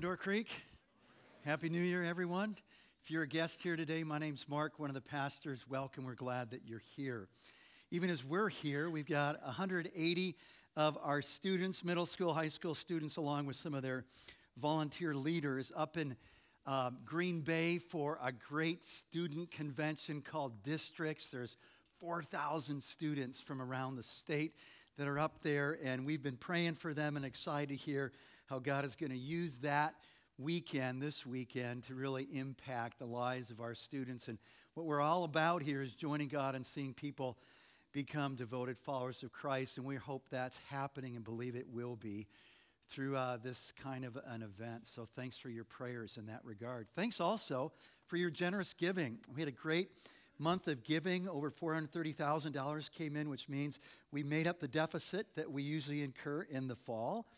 morning, Door Creek. Happy New Year, everyone. If you're a guest here today, my name's Mark, one of the pastors. Welcome. We're glad that you're here. Even as we're here, we've got 180 of our students, middle school, high school students, along with some of their volunteer leaders, up in um, Green Bay for a great student convention called Districts. There's 4,000 students from around the state that are up there, and we've been praying for them and excited to hear how God is going to use that weekend, this weekend, to really impact the lives of our students. And what we're all about here is joining God and seeing people become devoted followers of Christ. And we hope that's happening and believe it will be through uh, this kind of an event. So thanks for your prayers in that regard. Thanks also for your generous giving. We had a great month of giving. Over $430,000 came in, which means we made up the deficit that we usually incur in the fall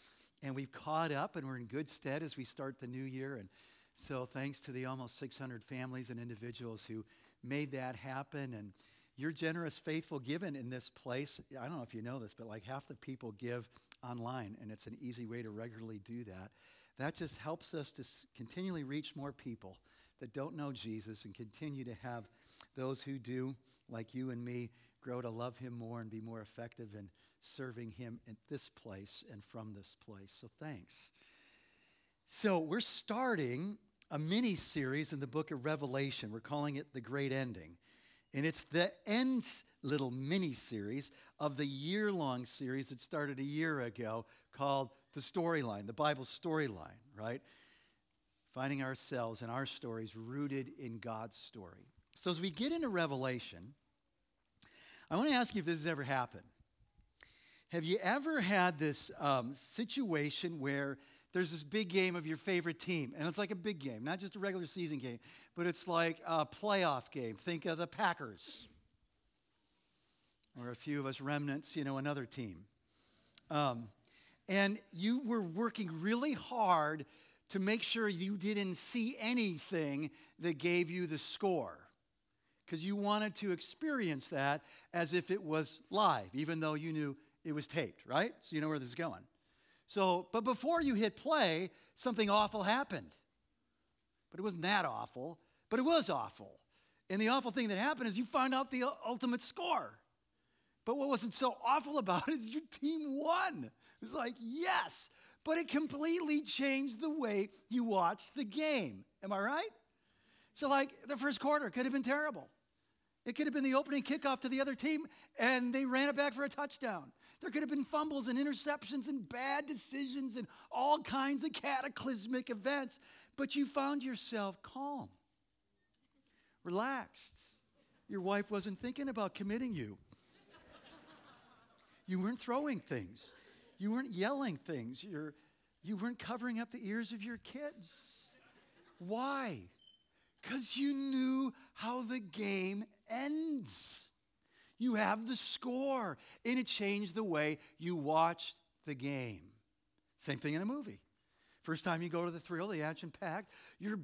and we've caught up and we're in good stead as we start the new year. And so, thanks to the almost 600 families and individuals who made that happen. And your generous, faithful giving in this place, I don't know if you know this, but like half the people give online, and it's an easy way to regularly do that. That just helps us to continually reach more people that don't know Jesus and continue to have those who do, like you and me, grow to love him more and be more effective in serving Him at this place and from this place. So thanks. So we're starting a mini series in the book of Revelation. We're calling it The Great Ending. And it's the end little mini series of the year long series that started a year ago called The Storyline, the Bible storyline, right? Finding ourselves and our stories rooted in God's story. So as we get into Revelation, I want to ask you if this has ever happened. Have you ever had this um, situation where there's this big game of your favorite team, and it's like a big game, not just a regular season game, but it's like a playoff game. Think of the Packers, or a few of us remnants, you know, another team. Um, and you were working really hard to make sure you didn't see anything that gave you the score because you wanted to experience that as if it was live, even though you knew it was taped, right? So you know where this is going. So, but before you hit play, something awful happened. But it wasn't that awful, but it was awful. And the awful thing that happened is you find out the ultimate score. But what wasn't so awful about it is your team won. It was like, yes, but it completely changed the way you watched the game. Am I right? So, like, the first quarter could have been terrible. It could have been the opening kickoff to the other team, and they ran it back for a touchdown. There could have been fumbles and interceptions and bad decisions and all kinds of cataclysmic events, but you found yourself calm, relaxed. Your wife wasn't thinking about committing you. You weren't throwing things. You weren't yelling things. You're, you weren't covering up the ears of your kids. Why? Because you knew how the game ends. You have the score, and it changed the way you watched the game. Same thing in a movie. First time you go to the thrill, the action packed, your,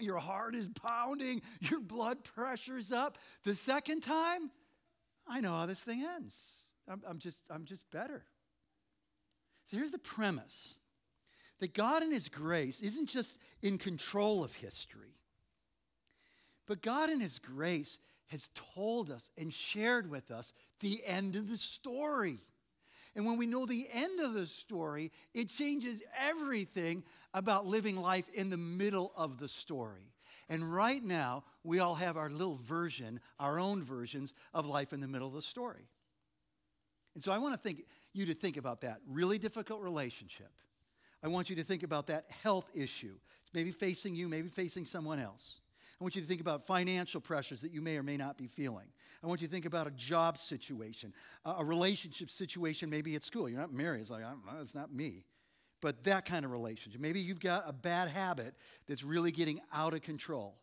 your heart is pounding, your blood pressure's up. The second time, I know how this thing ends. I'm, I'm, just, I'm just better. So here's the premise that God in His grace isn't just in control of history, but God in His grace has told us and shared with us the end of the story. And when we know the end of the story, it changes everything about living life in the middle of the story. And right now, we all have our little version, our own versions of life in the middle of the story. And so I want to think you to think about that really difficult relationship. I want you to think about that health issue. It's maybe facing you, maybe facing someone else. I want you to think about financial pressures that you may or may not be feeling. I want you to think about a job situation, a relationship situation, maybe at school. You're not married. It's like, it's not me. But that kind of relationship. Maybe you've got a bad habit that's really getting out of control.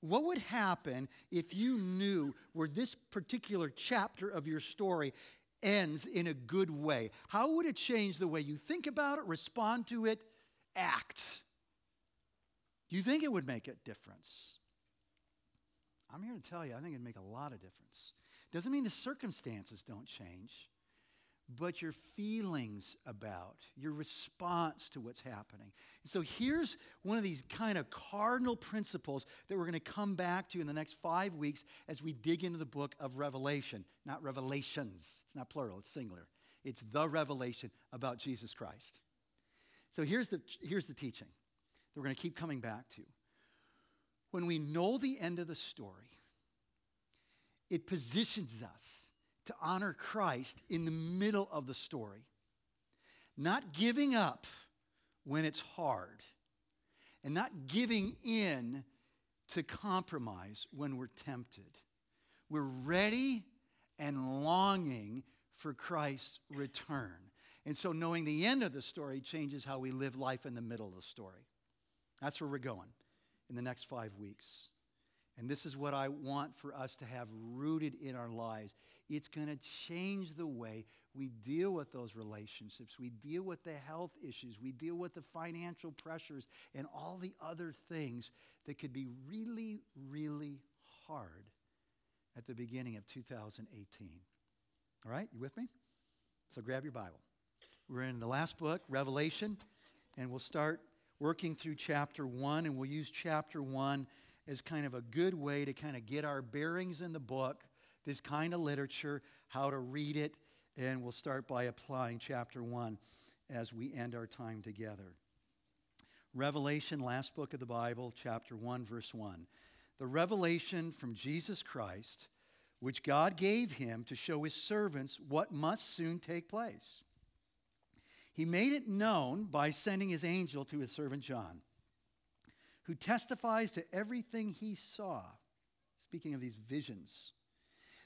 What would happen if you knew where this particular chapter of your story ends in a good way? How would it change the way you think about it, respond to it, act? Do you think it would make a difference? I'm here to tell you, I think it'd make a lot of difference. Doesn't mean the circumstances don't change, but your feelings about, your response to what's happening. so here's one of these kind of cardinal principles that we're going to come back to in the next five weeks as we dig into the book of Revelation. Not revelations, it's not plural, it's singular. It's the revelation about Jesus Christ. So here's the, here's the teaching that we're going to keep coming back to. When we know the end of the story, it positions us to honor Christ in the middle of the story, not giving up when it's hard, and not giving in to compromise when we're tempted. We're ready and longing for Christ's return. And so, knowing the end of the story changes how we live life in the middle of the story. That's where we're going in the next five weeks. And this is what I want for us to have rooted in our lives. It's going to change the way we deal with those relationships. We deal with the health issues. We deal with the financial pressures and all the other things that could be really, really hard at the beginning of 2018. All right, you with me? So grab your Bible. We're in the last book, Revelation, and we'll start working through chapter 1, and we'll use chapter 1 as kind of a good way to kind of get our bearings in the book, this kind of literature, how to read it, and we'll start by applying chapter 1 as we end our time together. Revelation, last book of the Bible, chapter 1, verse 1. The revelation from Jesus Christ, which God gave him to show his servants what must soon take place. He made it known by sending his angel to his servant John who testifies to everything he saw. Speaking of these visions,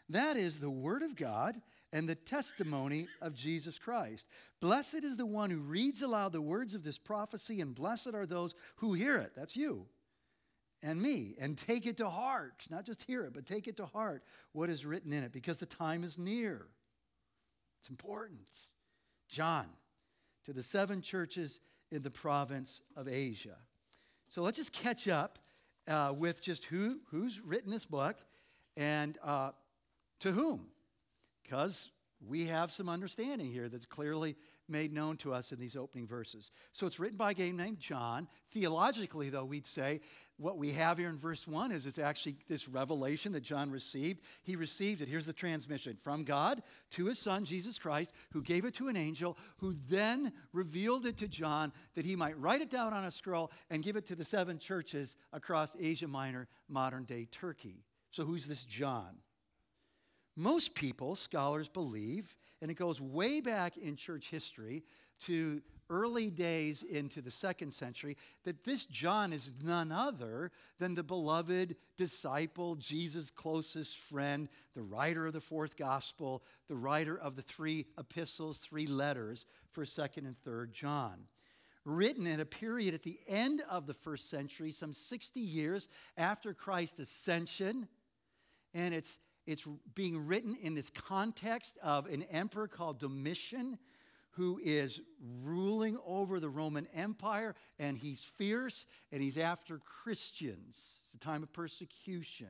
that is the Word of God and the testimony of Jesus Christ. Blessed is the one who reads aloud the words of this prophecy, and blessed are those who hear it. That's you and me, and take it to heart. Not just hear it, but take it to heart what is written in it, because the time is near. It's important. John, to the seven churches in the province of Asia. So let's just catch up uh, with just who, who's written this book and uh, to whom. Because we have some understanding here that's clearly made known to us in these opening verses. So it's written by a guy named John. Theologically, though, we'd say what we have here in verse 1 is it's actually this revelation that John received. He received it. Here's the transmission from God to his son, Jesus Christ, who gave it to an angel, who then revealed it to John that he might write it down on a scroll and give it to the seven churches across Asia Minor, modern day Turkey. So who's this John? Most people, scholars believe, and it goes way back in church history to early days into the second century, that this John is none other than the beloved disciple, Jesus' closest friend, the writer of the fourth gospel, the writer of the three epistles, three letters for 2nd and 3rd John. Written in a period at the end of the first century, some 60 years after Christ's ascension, and it's it's being written in this context of an emperor called Domitian who is ruling over the Roman Empire, and he's fierce and he's after Christians. It's a time of persecution.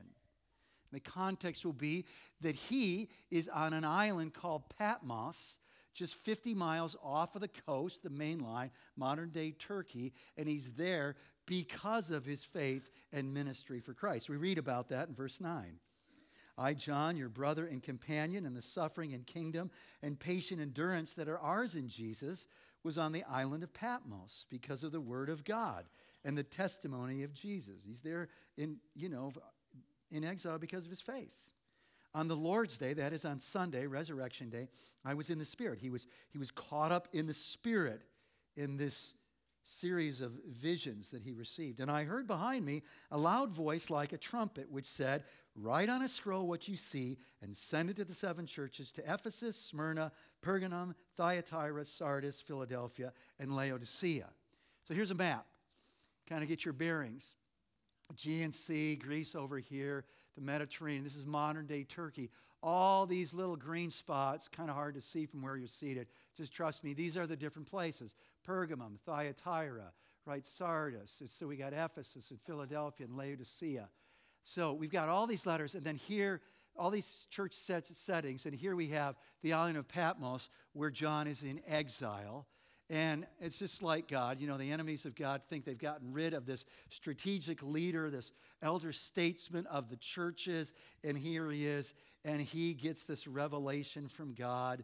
the context will be that he is on an island called Patmos, just 50 miles off of the coast, the main line, modern day Turkey, and he's there because of his faith and ministry for Christ. We read about that in verse 9. I, John, your brother and companion in the suffering and kingdom and patient endurance that are ours in Jesus, was on the island of Patmos because of the word of God and the testimony of Jesus. He's there in, you know, in exile because of his faith. On the Lord's day, that is on Sunday, resurrection day, I was in the Spirit. He was, he was caught up in the Spirit in this series of visions that he received. And I heard behind me a loud voice like a trumpet, which said, Write on a scroll what you see and send it to the seven churches to Ephesus, Smyrna, Pergamum, Thyatira, Sardis, Philadelphia, and Laodicea. So here's a map. Kind of get your bearings. Sea, Greece over here, the Mediterranean. This is modern day Turkey. All these little green spots, kind of hard to see from where you're seated. Just trust me, these are the different places Pergamum, Thyatira, right? Sardis. So we got Ephesus and Philadelphia and Laodicea. So we've got all these letters, and then here, all these church sets, settings, and here we have the island of Patmos where John is in exile. And it's just like God. You know, the enemies of God think they've gotten rid of this strategic leader, this elder statesman of the churches. And here he is, and he gets this revelation from God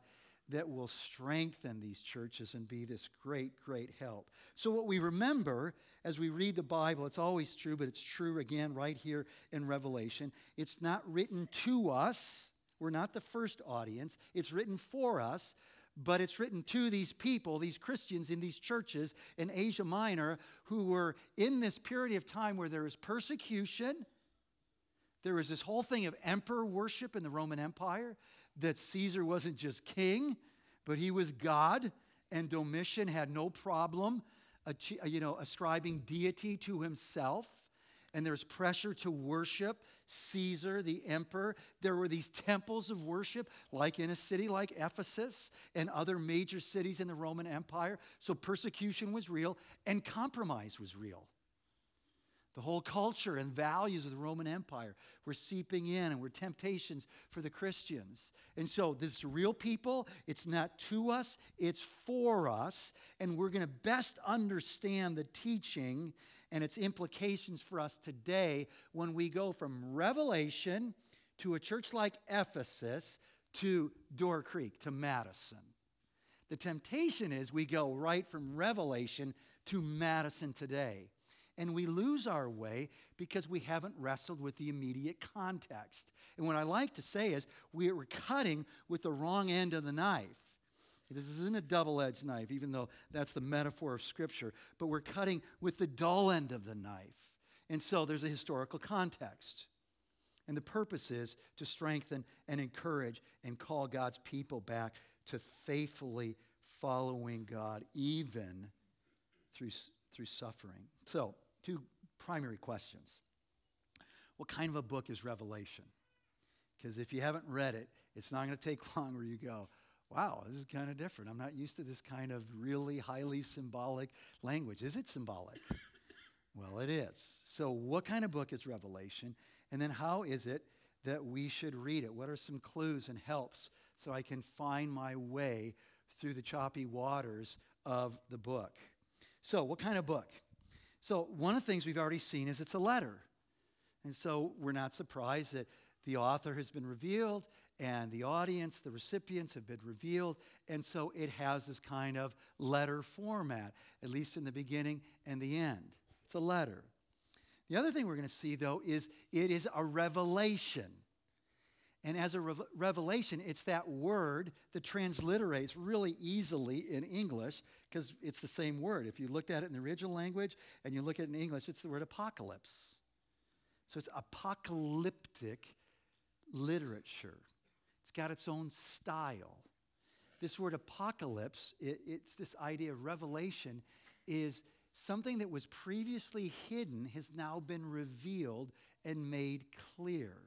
that will strengthen these churches and be this great, great help. So, what we remember as we read the Bible, it's always true, but it's true again right here in Revelation. It's not written to us, we're not the first audience, it's written for us. But it's written to these people, these Christians in these churches in Asia Minor, who were in this period of time where there was persecution. There was this whole thing of emperor worship in the Roman Empire that Caesar wasn't just king, but he was God, and Domitian had no problem, uh, you know, ascribing deity to himself. And there's pressure to worship Caesar, the emperor. There were these temples of worship, like in a city like Ephesus and other major cities in the Roman Empire. So persecution was real and compromise was real. The whole culture and values of the Roman Empire were seeping in and were temptations for the Christians. And so, this is real people. It's not to us, it's for us. And we're going to best understand the teaching and its implications for us today when we go from Revelation to a church like Ephesus to Door Creek, to Madison. The temptation is we go right from Revelation to Madison today and we lose our way because we haven't wrestled with the immediate context. And what I like to say is we are cutting with the wrong end of the knife. This isn't a double edged knife, even though that's the metaphor of Scripture, but we're cutting with the dull end of the knife. And so there's a historical context. And the purpose is to strengthen and encourage and call God's people back to faithfully following God, even through, through suffering. So, two primary questions. What kind of a book is Revelation? Because if you haven't read it, it's not going to take long where you go, wow, this is kind of different. I'm not used to this kind of really highly symbolic language. Is it symbolic? well, it is. So, what kind of book is Revelation? And then, how is it that we should read it? What are some clues and helps so I can find my way through the choppy waters of the book? So, what kind of book? So, one of the things we've already seen is it's a letter. And so, we're not surprised that the author has been revealed and the audience, the recipients have been revealed. And so, it has this kind of letter format, at least in the beginning and the end. It's a letter. The other thing we're going to see, though, is it is a revelation. And as a re- revelation, it's that word that transliterates really easily in English because it's the same word. If you looked at it in the original language and you look at it in English, it's the word apocalypse. So it's apocalyptic literature, it's got its own style. This word apocalypse, it, it's this idea of revelation, is something that was previously hidden has now been revealed and made clear.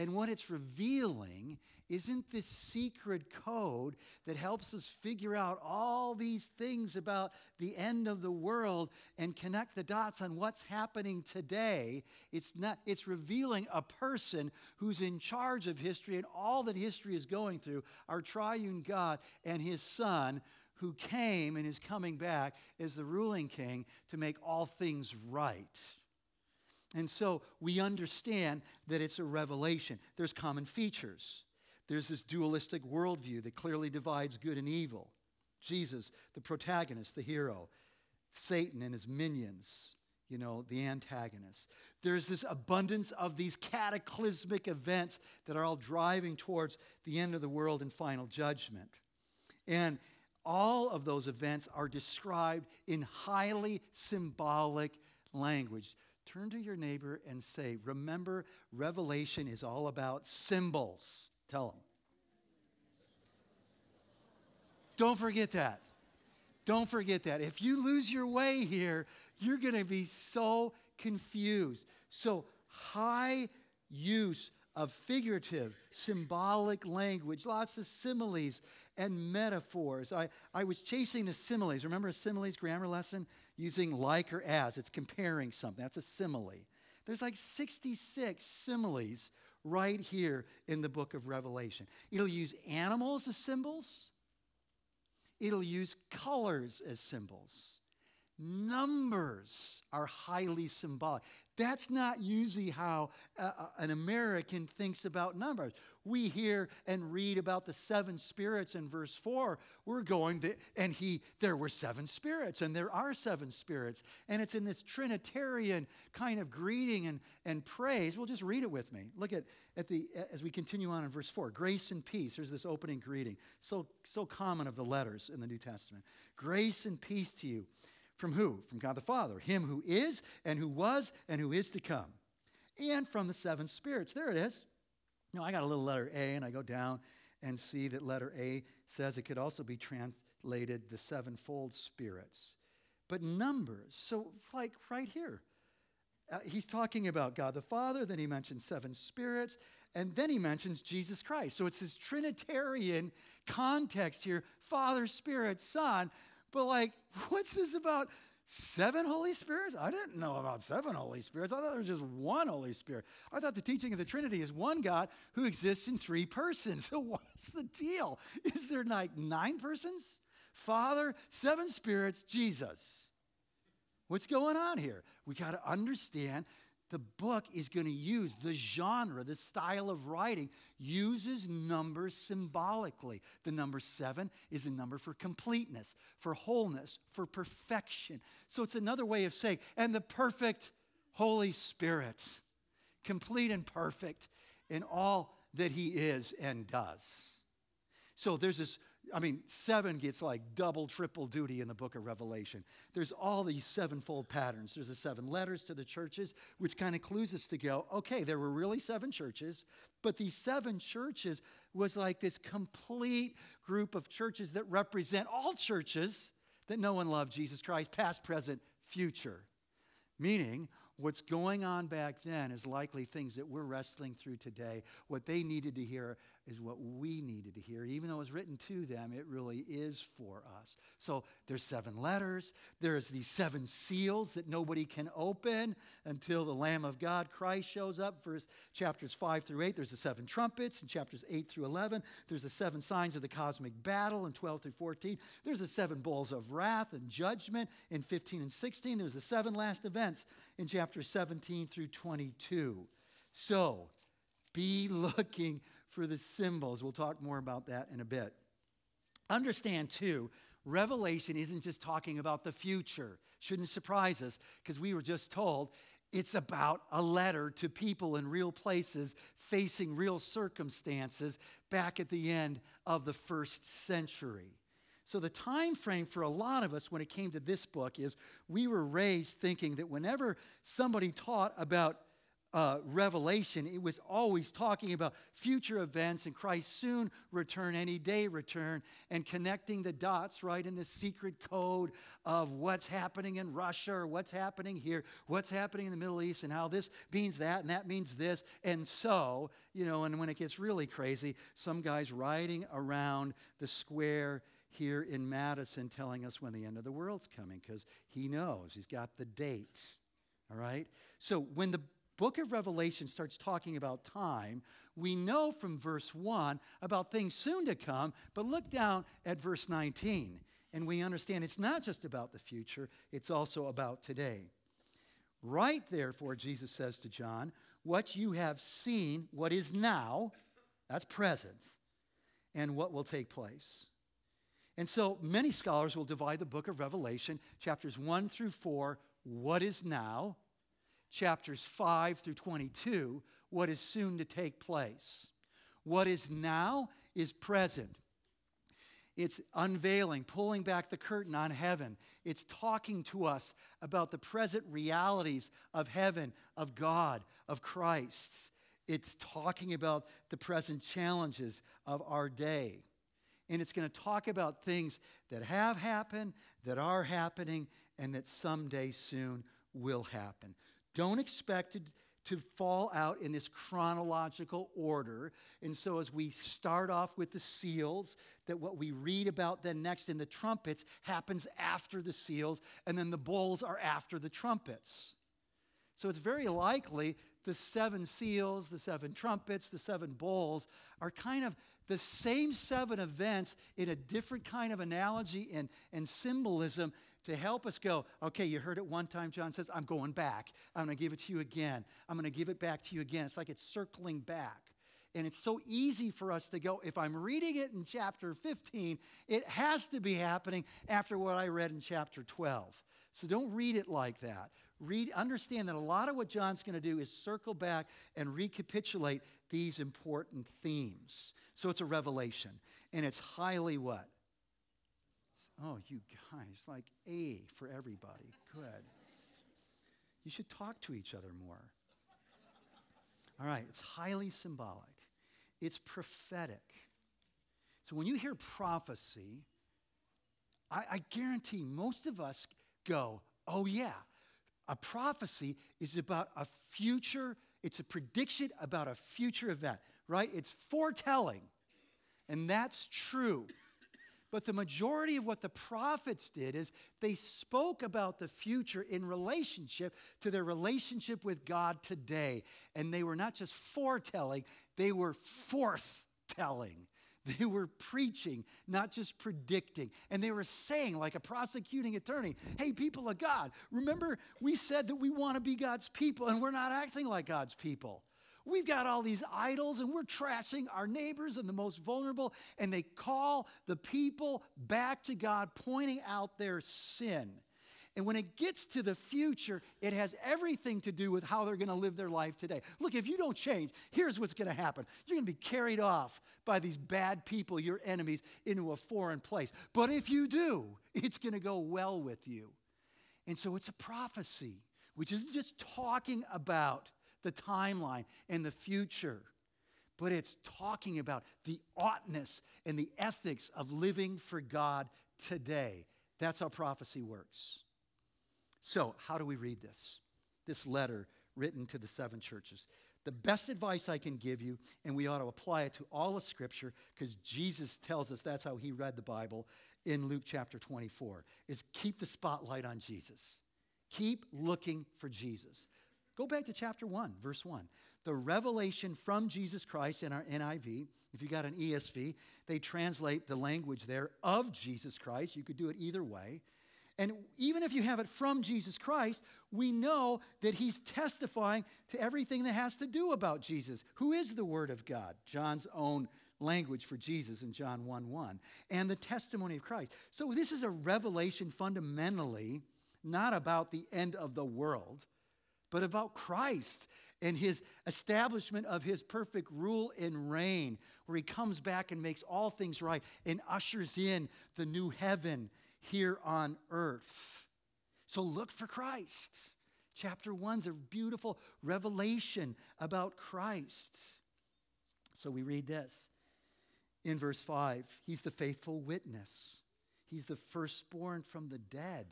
And what it's revealing isn't this secret code that helps us figure out all these things about the end of the world and connect the dots on what's happening today. It's not it's revealing a person who's in charge of history and all that history is going through, our triune God and his son who came and is coming back as the ruling king to make all things right. And so we understand that it's a revelation. There's common features. There's this dualistic worldview that clearly divides good and evil. Jesus, the protagonist, the hero. Satan and his minions, you know, the antagonists. There's this abundance of these cataclysmic events that are all driving towards the end of the world and final judgment. And all of those events are described in highly symbolic language. Turn to your neighbor and say, Remember, Revelation is all about symbols. Tell them. Don't forget that. Don't forget that. If you lose your way here, you're going to be so confused. So, high use of figurative, symbolic language, lots of similes and metaphors. I, I was chasing the similes. Remember a similes grammar lesson? Using like or as. It's comparing something. That's a simile. There's like 66 similes right here in the book of Revelation. It'll use animals as symbols, it'll use colors as symbols. Numbers are highly symbolic. That's not usually how uh, an American thinks about numbers. We hear and read about the seven spirits in verse 4. We're going, the, and he, there were seven spirits, and there are seven spirits. And it's in this Trinitarian kind of greeting and, and praise. Well, just read it with me. Look at, at the, as we continue on in verse 4 grace and peace. There's this opening greeting, so, so common of the letters in the New Testament. Grace and peace to you from who? From God the Father, Him who is, and who was, and who is to come. And from the seven spirits. There it is. Now, I got a little letter A, and I go down and see that letter A says it could also be translated the sevenfold spirits. But numbers, so like right here, uh, he's talking about God the Father, then he mentions seven spirits, and then he mentions Jesus Christ. So it's this Trinitarian context here Father, Spirit, Son. But like, what's this about seven Holy Spirits? I didn't know about seven Holy Spirits. I thought there was just one Holy Spirit. I thought the teaching of the Trinity is one God who exists in three persons. So what's the deal? Is there like nine persons? Father, seven spirits, Jesus. What's going on here? We got to understand the book is going to use the genre, the style of writing, uses numbers symbolically. The number seven is a number for completeness, for wholeness, for perfection. So it's another way of saying, and the perfect Holy Spirit, complete and perfect in all that He is and does. So there's this I mean, seven gets like double, triple duty in the book of Revelation. There's all these sevenfold patterns. There's the seven letters to the churches, which kind of clues us to go, okay, there were really seven churches, but these seven churches was like this complete group of churches that represent all churches that know and love Jesus Christ, past, present, future. Meaning, what's going on back then is likely things that we're wrestling through today. What they needed to hear is what we needed to hear. Even though it was written to them, it really is for us. So there's seven letters. There's these seven seals that nobody can open until the Lamb of God, Christ, shows up. Verse chapters 5 through 8. There's the seven trumpets in chapters 8 through 11. There's the seven signs of the cosmic battle in 12 through 14. There's the seven bowls of wrath and judgment in 15 and 16. There's the seven last events in chapters 17 through 22. So be looking for the symbols. We'll talk more about that in a bit. Understand, too, Revelation isn't just talking about the future. Shouldn't surprise us because we were just told it's about a letter to people in real places facing real circumstances back at the end of the first century. So the time frame for a lot of us when it came to this book is we were raised thinking that whenever somebody taught about uh, Revelation, it was always talking about future events and Christ's soon return, any day return, and connecting the dots right in the secret code of what's happening in Russia or what's happening here, what's happening in the Middle East, and how this means that and that means this. And so, you know, and when it gets really crazy, some guy's riding around the square here in Madison telling us when the end of the world's coming because he knows, he's got the date. All right? So when the book of Revelation starts talking about time, we know from verse 1 about things soon to come, but look down at verse 19 and we understand it's not just about the future, it's also about today. Right, therefore, Jesus says to John, what you have seen, what is now, that's present, and what will take place. And so many scholars will divide the book of Revelation, chapters 1 through 4, what is now, chapters 5 through 22 what is soon to take place. What is now is present. It's unveiling, pulling back the curtain on heaven. It's talking to us about the present realities of heaven, of God, of Christ. It's talking about the present challenges of our day. And it's going to talk about things that have happened, that are happening, and that someday soon will happen. Don't expect it to fall out in this chronological order. And so, as we start off with the seals, that what we read about then next in the trumpets happens after the seals, and then the bowls are after the trumpets. So, it's very likely the seven seals, the seven trumpets, the seven bowls are kind of the same seven events in a different kind of analogy and, and symbolism to help us go, okay, you heard it one time, John says, I'm going back. I'm going to give it to you again. I'm going to give it back to you again. It's like it's circling back. And it's so easy for us to go, if I'm reading it in chapter 15, it has to be happening after what I read in chapter 12. So don't read it like that. Read, understand that a lot of what John's going to do is circle back and recapitulate these important themes. So it's a revelation. And it's highly what? Oh, you guys, like A for everybody. Good. You should talk to each other more. All right, it's highly symbolic, it's prophetic. So when you hear prophecy, I, I guarantee most of us go, oh, yeah, a prophecy is about a future, it's a prediction about a future event, right? It's foretelling. And that's true. But the majority of what the prophets did is they spoke about the future in relationship to their relationship with God today. And they were not just foretelling, they were forthtelling. They were preaching, not just predicting. And they were saying, like a prosecuting attorney, hey, people of God, remember we said that we want to be God's people and we're not acting like God's people. We've got all these idols and we're trashing our neighbors and the most vulnerable. And they call the people back to God, pointing out their sin. And when it gets to the future, it has everything to do with how they're going to live their life today. Look, if you don't change, here's what's going to happen you're going to be carried off by these bad people, your enemies, into a foreign place. But if you do, it's going to go well with you. And so it's a prophecy, which isn't just talking about the timeline and the future, but it's talking about the oughtness and the ethics of living for God today. That's how prophecy works. So, how do we read this? This letter written to the seven churches. The best advice I can give you, and we ought to apply it to all of Scripture, because Jesus tells us that's how he read the Bible in Luke chapter 24, is keep the spotlight on Jesus. Keep looking for Jesus. Go back to chapter 1, verse 1. The revelation from Jesus Christ in our NIV, if you got an ESV, they translate the language there of Jesus Christ. You could do it either way. And even if you have it from Jesus Christ, we know that he's testifying to everything that has to do about Jesus, who is the Word of God, John's own language for Jesus in John 1 1, and the testimony of Christ. So this is a revelation fundamentally not about the end of the world, but about Christ and his establishment of his perfect rule and reign, where he comes back and makes all things right and ushers in the new heaven here on earth. So look for Christ. Chapter one's a beautiful revelation about Christ. So we read this in verse 5 He's the faithful witness, He's the firstborn from the dead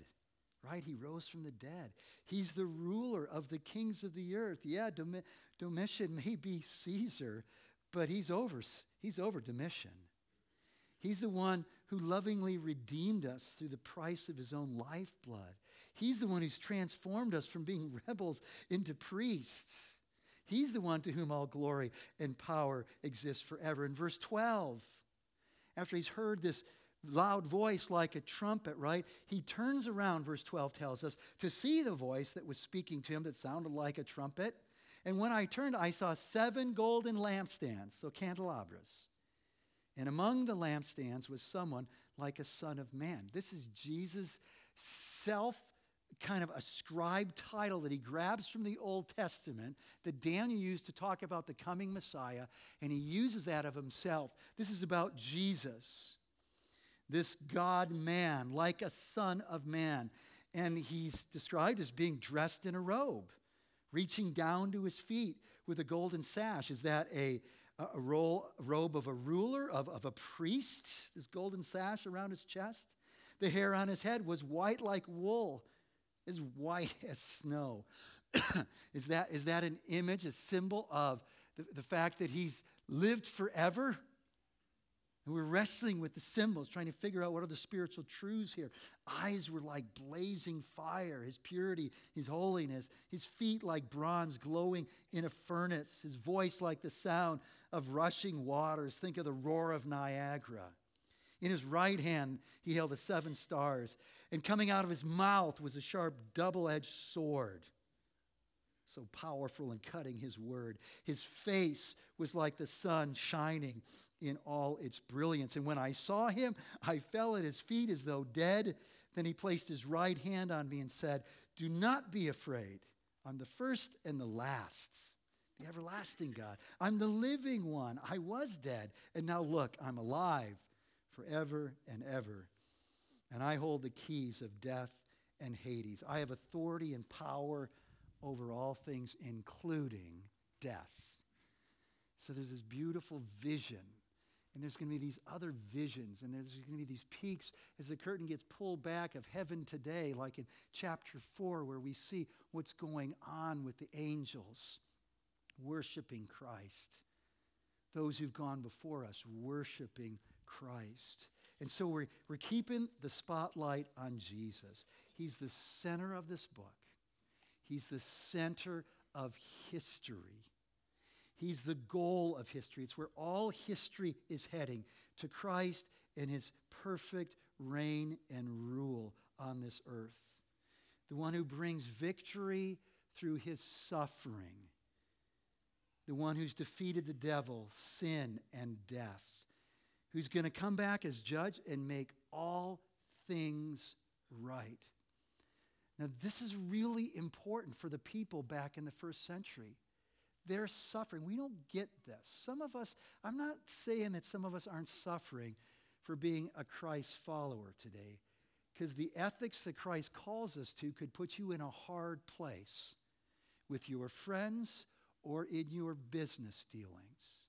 right? He rose from the dead. He's the ruler of the kings of the earth. Yeah, Domitian may be Caesar, but he's over, he's over Domitian. He's the one who lovingly redeemed us through the price of his own lifeblood. He's the one who's transformed us from being rebels into priests. He's the one to whom all glory and power exists forever. In verse 12, after he's heard this loud voice like a trumpet, right? He turns around, verse 12 tells us, to see the voice that was speaking to him that sounded like a trumpet. And when I turned, I saw seven golden lampstands, so candelabras. And among the lampstands was someone like a son of man. This is Jesus' self kind of ascribed title that he grabs from the Old Testament that Daniel used to talk about the coming Messiah, and he uses that of himself. This is about Jesus this God man, like a son of man. And he's described as being dressed in a robe, reaching down to his feet with a golden sash. Is that a, a, role, robe of a ruler, of, of a priest? This golden sash around his chest? The hair on his head was white like wool, as white as snow. is, that, is that an image, a symbol of the, the fact that he's lived forever? And we're wrestling with the symbols, trying to figure out what are the spiritual truths here. Eyes were like blazing fire, his purity, his holiness, his feet like bronze glowing in a furnace, his voice like the sound of rushing waters. Think of the roar of Niagara. In his right hand, he held the seven stars, and coming out of his mouth was a sharp double edged sword so powerful in cutting his word. His face was like the sun shining in all its brilliance. And when I saw him, I fell at his feet as though dead. Then he placed his right hand on me and said, Do not be afraid. I'm the first and the last, the everlasting God. I'm the living one. I was dead, and now look, I'm alive forever and ever. And I hold the keys of death and Hades. I have authority and power over all things, including death. So there's this beautiful vision. And there's going to be these other visions, and there's going to be these peaks as the curtain gets pulled back of heaven today, like in chapter 4, where we see what's going on with the angels worshiping Christ. Those who've gone before us worshiping Christ. And so we're, we're keeping the spotlight on Jesus. He's the center of this book. He's the center of history. He's the goal of history. It's where all history is heading to Christ and his perfect reign and rule on this earth. The one who brings victory through his suffering. The one who's defeated the devil, sin, and death. Who's going to come back as judge and make all things right. Now, this is really important for the people back in the first century. They're suffering. We don't get this. Some of us, I'm not saying that some of us aren't suffering for being a Christ follower today, because the ethics that Christ calls us to could put you in a hard place with your friends or in your business dealings.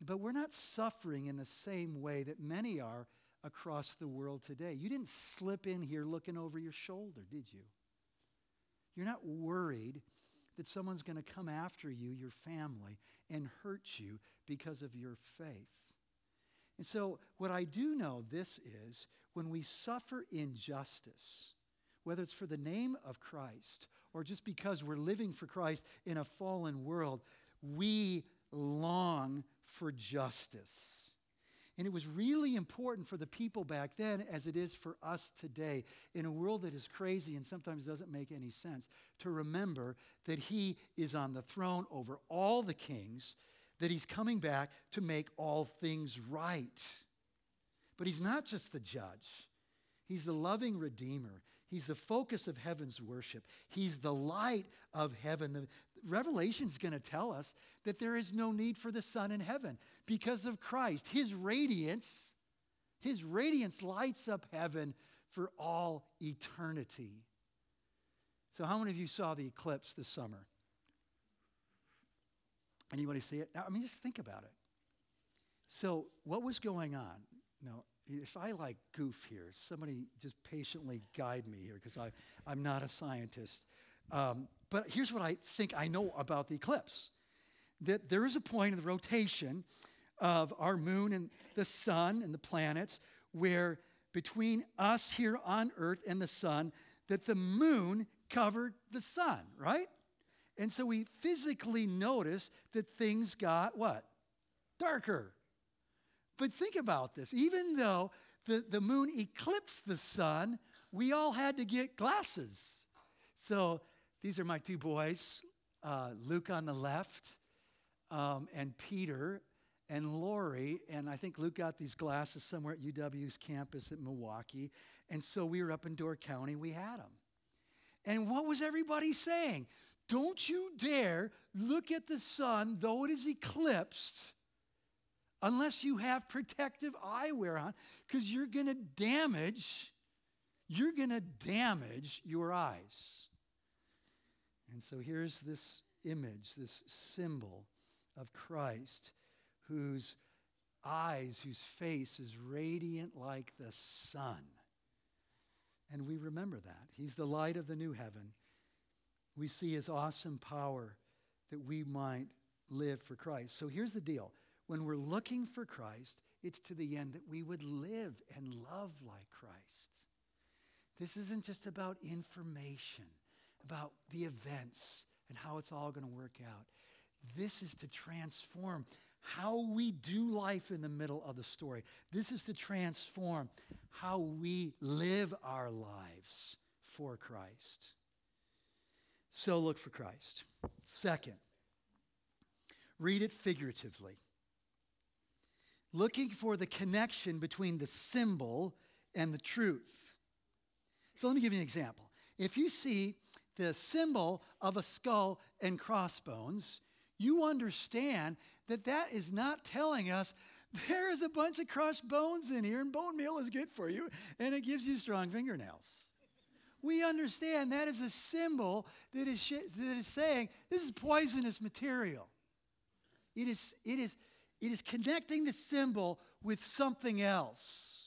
But we're not suffering in the same way that many are across the world today. You didn't slip in here looking over your shoulder, did you? You're not worried that someone's going to come after you, your family, and hurt you because of your faith. And so, what I do know this is when we suffer injustice, whether it's for the name of Christ or just because we're living for Christ in a fallen world, we long for justice. And it was really important for the people back then, as it is for us today, in a world that is crazy and sometimes doesn't make any sense, to remember that He is on the throne over all the kings, that He's coming back to make all things right. But He's not just the judge, He's the loving Redeemer. He's the focus of heaven's worship. He's the light of heaven. The, Revelation's going to tell us that there is no need for the sun in heaven because of Christ. His radiance, his radiance lights up heaven for all eternity. So how many of you saw the eclipse this summer? Anybody see it? Now, I mean, just think about it. So, what was going on? Now, if I like goof here, somebody just patiently guide me here because I'm not a scientist. Um, but here's what I think I know about the eclipse that there is a point in the rotation of our moon and the sun and the planets where between us here on earth and the sun that the moon covered the sun right? And so we physically notice that things got what? Darker. But think about this. Even though the, the moon eclipsed the sun we all had to get glasses. So these are my two boys, uh, Luke on the left, um, and Peter and Lori. And I think Luke got these glasses somewhere at UW's campus at Milwaukee. And so we were up in Door County, we had them. And what was everybody saying? Don't you dare look at the sun, though it is eclipsed, unless you have protective eyewear on, because you're going to damage, you're going to damage your eyes. And so here's this image, this symbol of Christ whose eyes, whose face is radiant like the sun. And we remember that. He's the light of the new heaven. We see his awesome power that we might live for Christ. So here's the deal when we're looking for Christ, it's to the end that we would live and love like Christ. This isn't just about information, about the events and how it's all going to work out. This is to transform how we do life in the middle of the story. This is to transform how we live our lives for Christ. So look for Christ. Second, read it figuratively. Looking for the connection between the symbol and the truth. So let me give you an example. If you see the symbol of a skull and crossbones, you understand that that is not telling us there is a bunch of crushed bones in here and bone meal is good for you and it gives you strong fingernails. We understand that is a symbol that is, sh- that is saying this is poisonous material. It is, it, is, it is connecting the symbol with something else.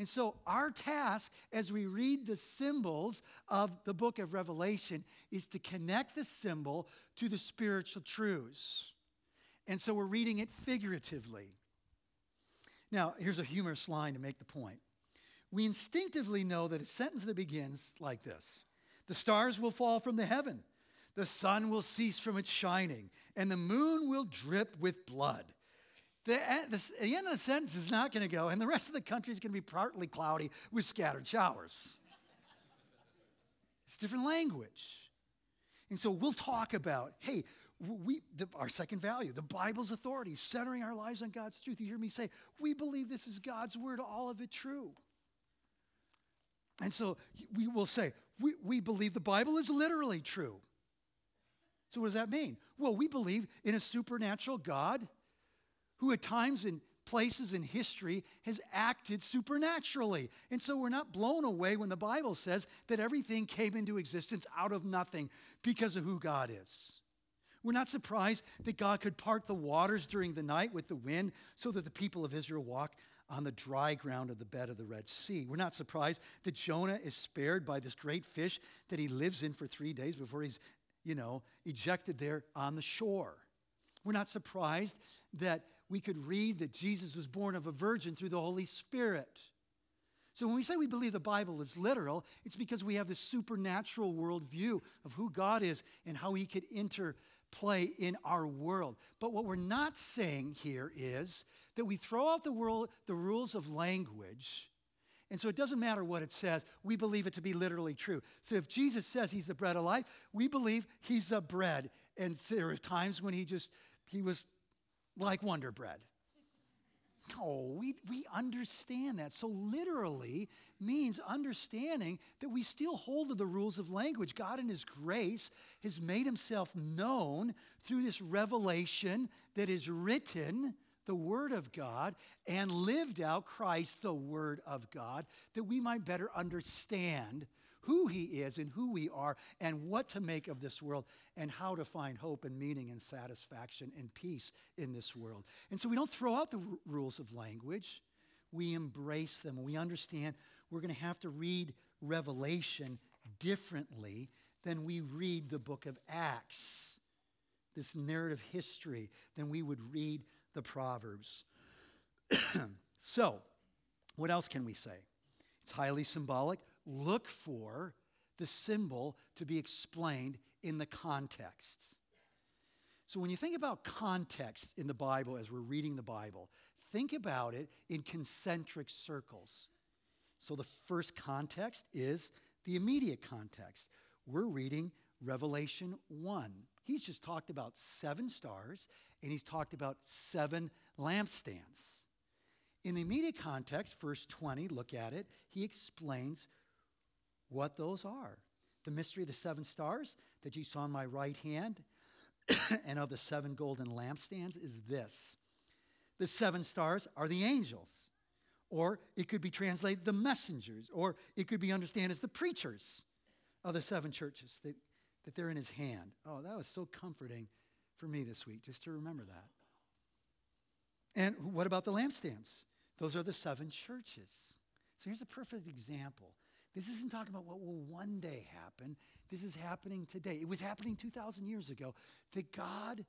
And so, our task as we read the symbols of the book of Revelation is to connect the symbol to the spiritual truths. And so, we're reading it figuratively. Now, here's a humorous line to make the point. We instinctively know that a sentence that begins like this The stars will fall from the heaven, the sun will cease from its shining, and the moon will drip with blood the, eh, the, the end of the sentence is not going to go, and the rest of the country is going to be partly cloudy with scattered showers. it's different language. And so we'll talk about, hey, we, the, our second value, the Bible's authority, centering our lives on God's truth. You hear me say, we believe this is God's word, all of it true. And so we will say, we, we believe the Bible is literally true. So, what does that mean? Well, we believe in a supernatural God who at times in places in history has acted supernaturally. And so we're not blown away when the Bible says that everything came into existence out of nothing because of who God is. We're not surprised that God could part the waters during the night with the wind so that the people of Israel walk on the dry ground of the bed of the Red Sea. We're not surprised that Jonah is spared by this great fish that he lives in for three days before he's, you know, ejected there on the shore. We're not surprised that we could read that Jesus was born of a virgin through the Holy Spirit. So when we say we believe the Bible is literal, it's because we have this supernatural worldview of who God is and how he could interplay in our world. But what we're not saying here is that we throw out the, world, the rules of language. And so it doesn't matter what it says, we believe it to be literally true. So if Jesus says he's the bread of life, we believe he's the bread. And there are times when he just, he was like Wonder Bread. No, we, we understand that. So, literally means understanding that we still hold to the rules of language. God, in His grace, has made Himself known through this revelation that is written, the Word of God, and lived out Christ, the Word of God, that we might better understand who He is and who we are and what to make of this world and how to find hope and meaning and satisfaction and peace in this world. And so we don't throw out the r- rules of language, we embrace them. We understand we're going to have to read Revelation differently than we read the book of Acts, this narrative history, than we would read the Proverbs. so, what else can we say? It's highly symbolic look for the symbol to be explained in the context. So, when you think about context in the Bible as we're reading the Bible, think about it in concentric circles. So, the first context is the immediate context. We're reading Revelation 1. He's just talked about seven stars and he's talked about seven lampstands. In the immediate context, verse 20, look at it, he explains what those are. The mystery of the seven stars that you saw in my right hand and of the seven golden lampstands is this the seven stars are the angels, or it could be translated the messengers, or it could be understood as the preachers of the seven churches that, that they're in his hand. Oh, that was so comforting for me this week just to remember that. And what about the lampstands? Those are the seven churches. So here's a perfect example this isn't talking about what will one day happen. This is happening today. It was happening 2,000 years ago that God,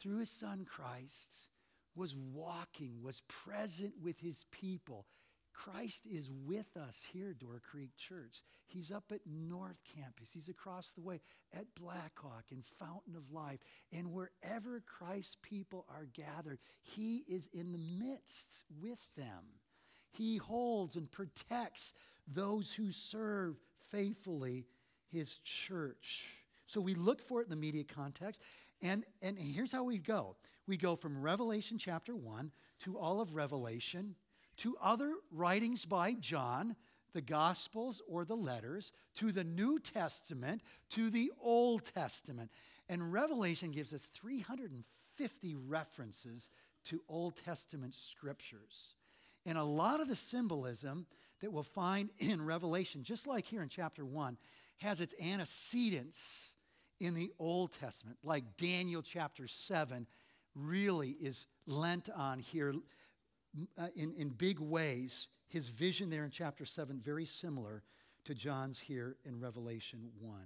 through his son Christ, was walking, was present with his people. Christ is with us here, Door Creek Church. He's up at North Campus. He's across the way at Blackhawk and Fountain of Life. And wherever Christ's people are gathered, He is in the midst with them. He holds and protects those who serve faithfully His church. So we look for it in the media context. And, and here's how we go we go from Revelation chapter 1 to all of Revelation to other writings by John, the Gospels or the letters, to the New Testament, to the Old Testament. And Revelation gives us 350 references to Old Testament scriptures. And a lot of the symbolism that we'll find in Revelation, just like here in chapter 1, has its antecedents in the Old Testament, like Daniel chapter 7 really is lent on here uh, in, in big ways. His vision there in chapter 7, very similar to John's here in Revelation 1.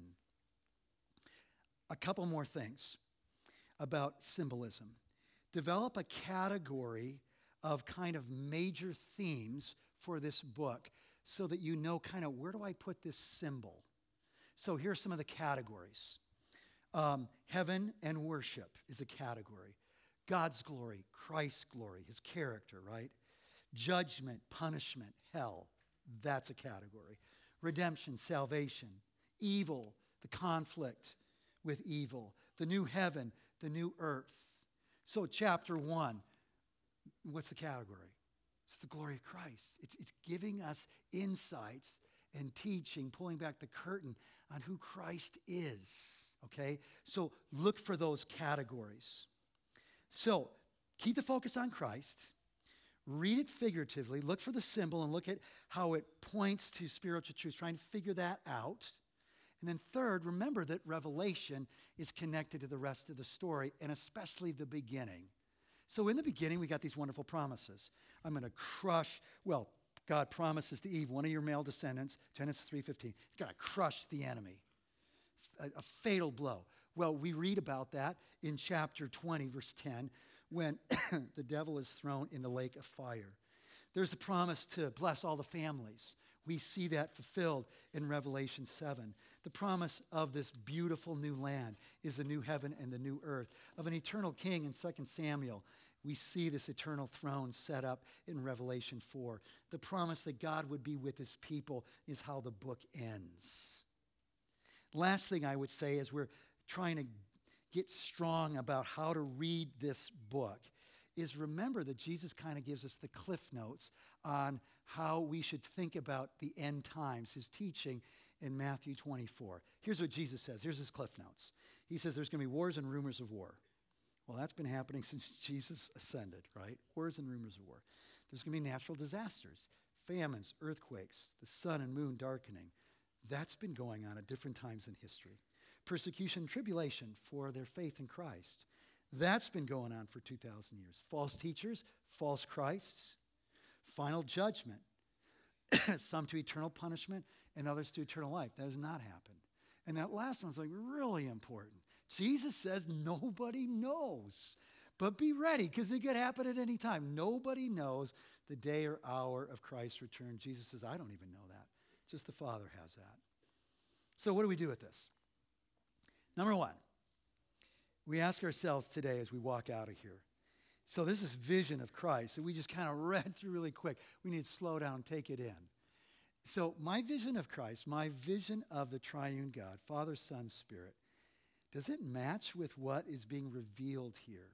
A couple more things about symbolism. Develop a category of kind of major themes for this book so that you know kind of where do I put this symbol. So here's some of the categories um, heaven and worship is a category. God's glory, Christ's glory, his character, right? Judgment, punishment, hell, that's a category. Redemption, salvation, evil, the conflict with evil, the new heaven, the new earth. So, chapter one, what's the category? It's the glory of Christ. It's, it's giving us insights and teaching, pulling back the curtain on who Christ is. Okay? So, look for those categories. So keep the focus on Christ. Read it figuratively. Look for the symbol and look at how it points to spiritual truth, trying to figure that out. And then, third, remember that Revelation is connected to the rest of the story, and especially the beginning. So, in the beginning, we got these wonderful promises. I'm going to crush, well, God promises to Eve, one of your male descendants, Genesis 3:15, he's going to crush the enemy. A, a fatal blow. Well, we read about that in chapter 20, verse 10, when the devil is thrown in the lake of fire. There's the promise to bless all the families. We see that fulfilled in Revelation 7. The promise of this beautiful new land is the new heaven and the new earth. Of an eternal king in 2 Samuel, we see this eternal throne set up in Revelation 4. The promise that God would be with his people is how the book ends. Last thing I would say is we're trying to get strong about how to read this book is remember that Jesus kind of gives us the cliff notes on how we should think about the end times, his teaching in Matthew 24. Here's what Jesus says. Here's his cliff notes. He says there's going to be wars and rumors of war. Well, that's been happening since Jesus ascended, right? Wars and rumors of war. There's going to be natural disasters, famines, earthquakes, the sun and moon darkening. That's been going on at different times in history persecution, tribulation for their faith in Christ. That's been going on for 2,000 years. False teachers, false Christs, final judgment, some to eternal punishment and others to eternal life. That has not happened. And that last one's like really important. Jesus says nobody knows, but be ready because it could happen at any time. Nobody knows the day or hour of Christ's return. Jesus says, I don't even know that. Just the Father has that. So, what do we do with this? Number one, we ask ourselves today as we walk out of here. So, this is vision of Christ that we just kind of read through really quick. We need to slow down, take it in. So, my vision of Christ, my vision of the triune God, Father, Son, Spirit, does it match with what is being revealed here?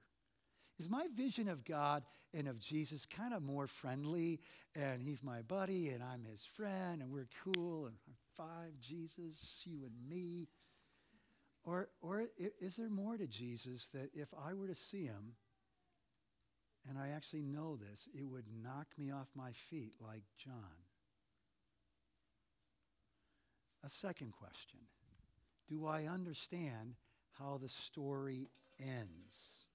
Is my vision of God and of Jesus kind of more friendly, and he's my buddy, and I'm his friend, and we're cool, and five, Jesus, you and me? Or, or is there more to Jesus that if I were to see him, and I actually know this, it would knock me off my feet like John? A second question Do I understand how the story ends?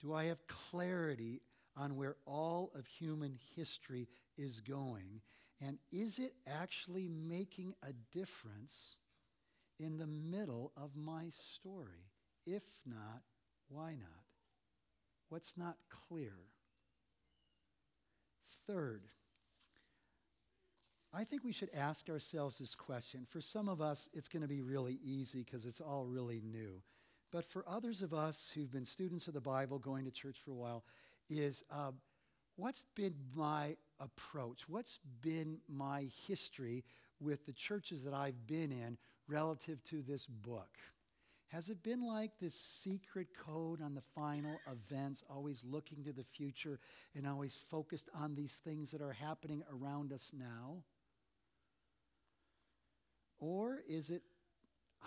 Do I have clarity on where all of human history is going? And is it actually making a difference in the middle of my story? If not, why not? What's not clear? Third, I think we should ask ourselves this question. For some of us, it's going to be really easy because it's all really new. But for others of us who've been students of the Bible, going to church for a while, is uh, what's been my approach? What's been my history with the churches that I've been in relative to this book? Has it been like this secret code on the final events, always looking to the future and always focused on these things that are happening around us now? Or is it,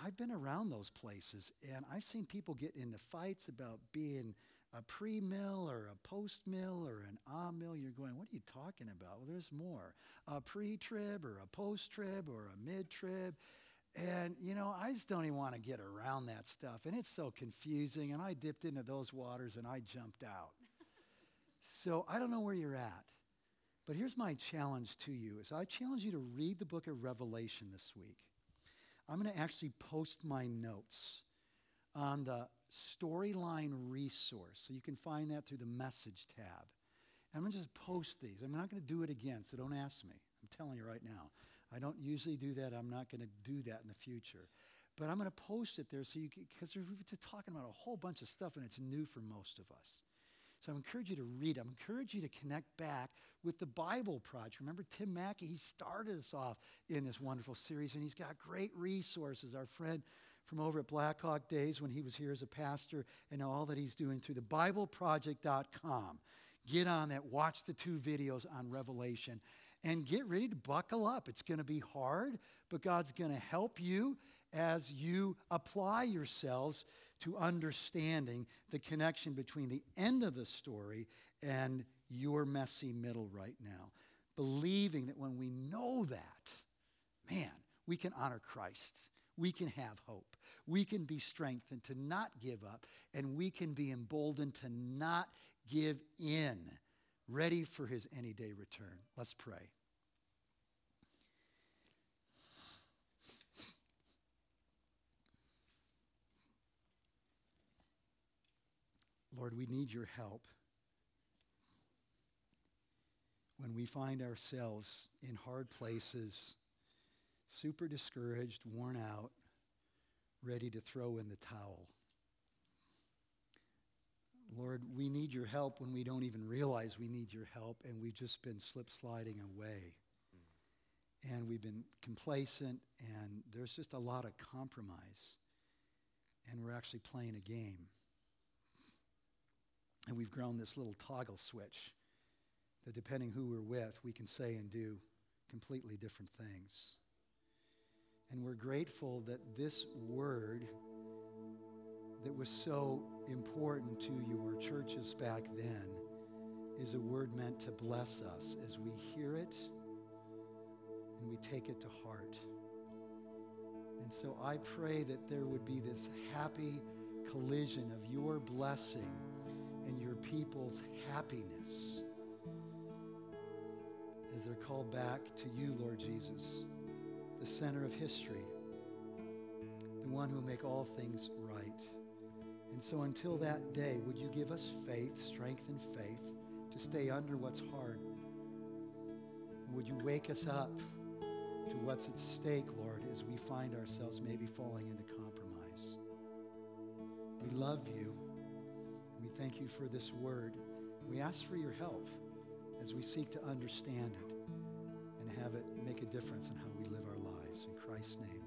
I've been around those places and I've seen people get into fights about being a pre mill or a post mill or an ah mill. You're going, what are you talking about? Well, there's more. A pre trib or a post trib or a mid trib. And, you know, I just don't even want to get around that stuff. And it's so confusing. And I dipped into those waters and I jumped out. so I don't know where you're at. But here's my challenge to you is I challenge you to read the book of Revelation this week. I'm going to actually post my notes on the storyline resource. So you can find that through the message tab. And I'm going to just post these. I'm not going to do it again, so don't ask me. I'm telling you right now. I don't usually do that. I'm not going to do that in the future. But I'm going to post it there so you because we're just talking about a whole bunch of stuff and it's new for most of us. So I encourage you to read. I encourage you to connect back with the Bible Project. Remember Tim Mackie, He started us off in this wonderful series, and he's got great resources. Our friend from over at Blackhawk Days when he was here as a pastor, and all that he's doing through the BibleProject.com. Get on that, watch the two videos on Revelation, and get ready to buckle up. It's going to be hard, but God's going to help you as you apply yourselves to understanding the connection between the end of the story and your messy middle right now. Believing that when we know that, man, we can honor Christ. We can have hope. We can be strengthened to not give up, and we can be emboldened to not give in, ready for his any day return. Let's pray. Lord, we need your help when we find ourselves in hard places, super discouraged, worn out, ready to throw in the towel. Lord, we need your help when we don't even realize we need your help and we've just been slip sliding away. And we've been complacent and there's just a lot of compromise. And we're actually playing a game. And we've grown this little toggle switch that depending who we're with, we can say and do completely different things. And we're grateful that this word that was so important to your churches back then is a word meant to bless us as we hear it and we take it to heart. And so I pray that there would be this happy collision of your blessing and your people's happiness as they're called back to you, Lord Jesus, the center of history, the one who will make all things right. And so until that day, would you give us faith, strength, and faith to stay under what's hard? would you wake us up to what's at stake, Lord, as we find ourselves maybe falling into compromise? We love you. Thank you for this word. We ask for your help as we seek to understand it and have it make a difference in how we live our lives. In Christ's name.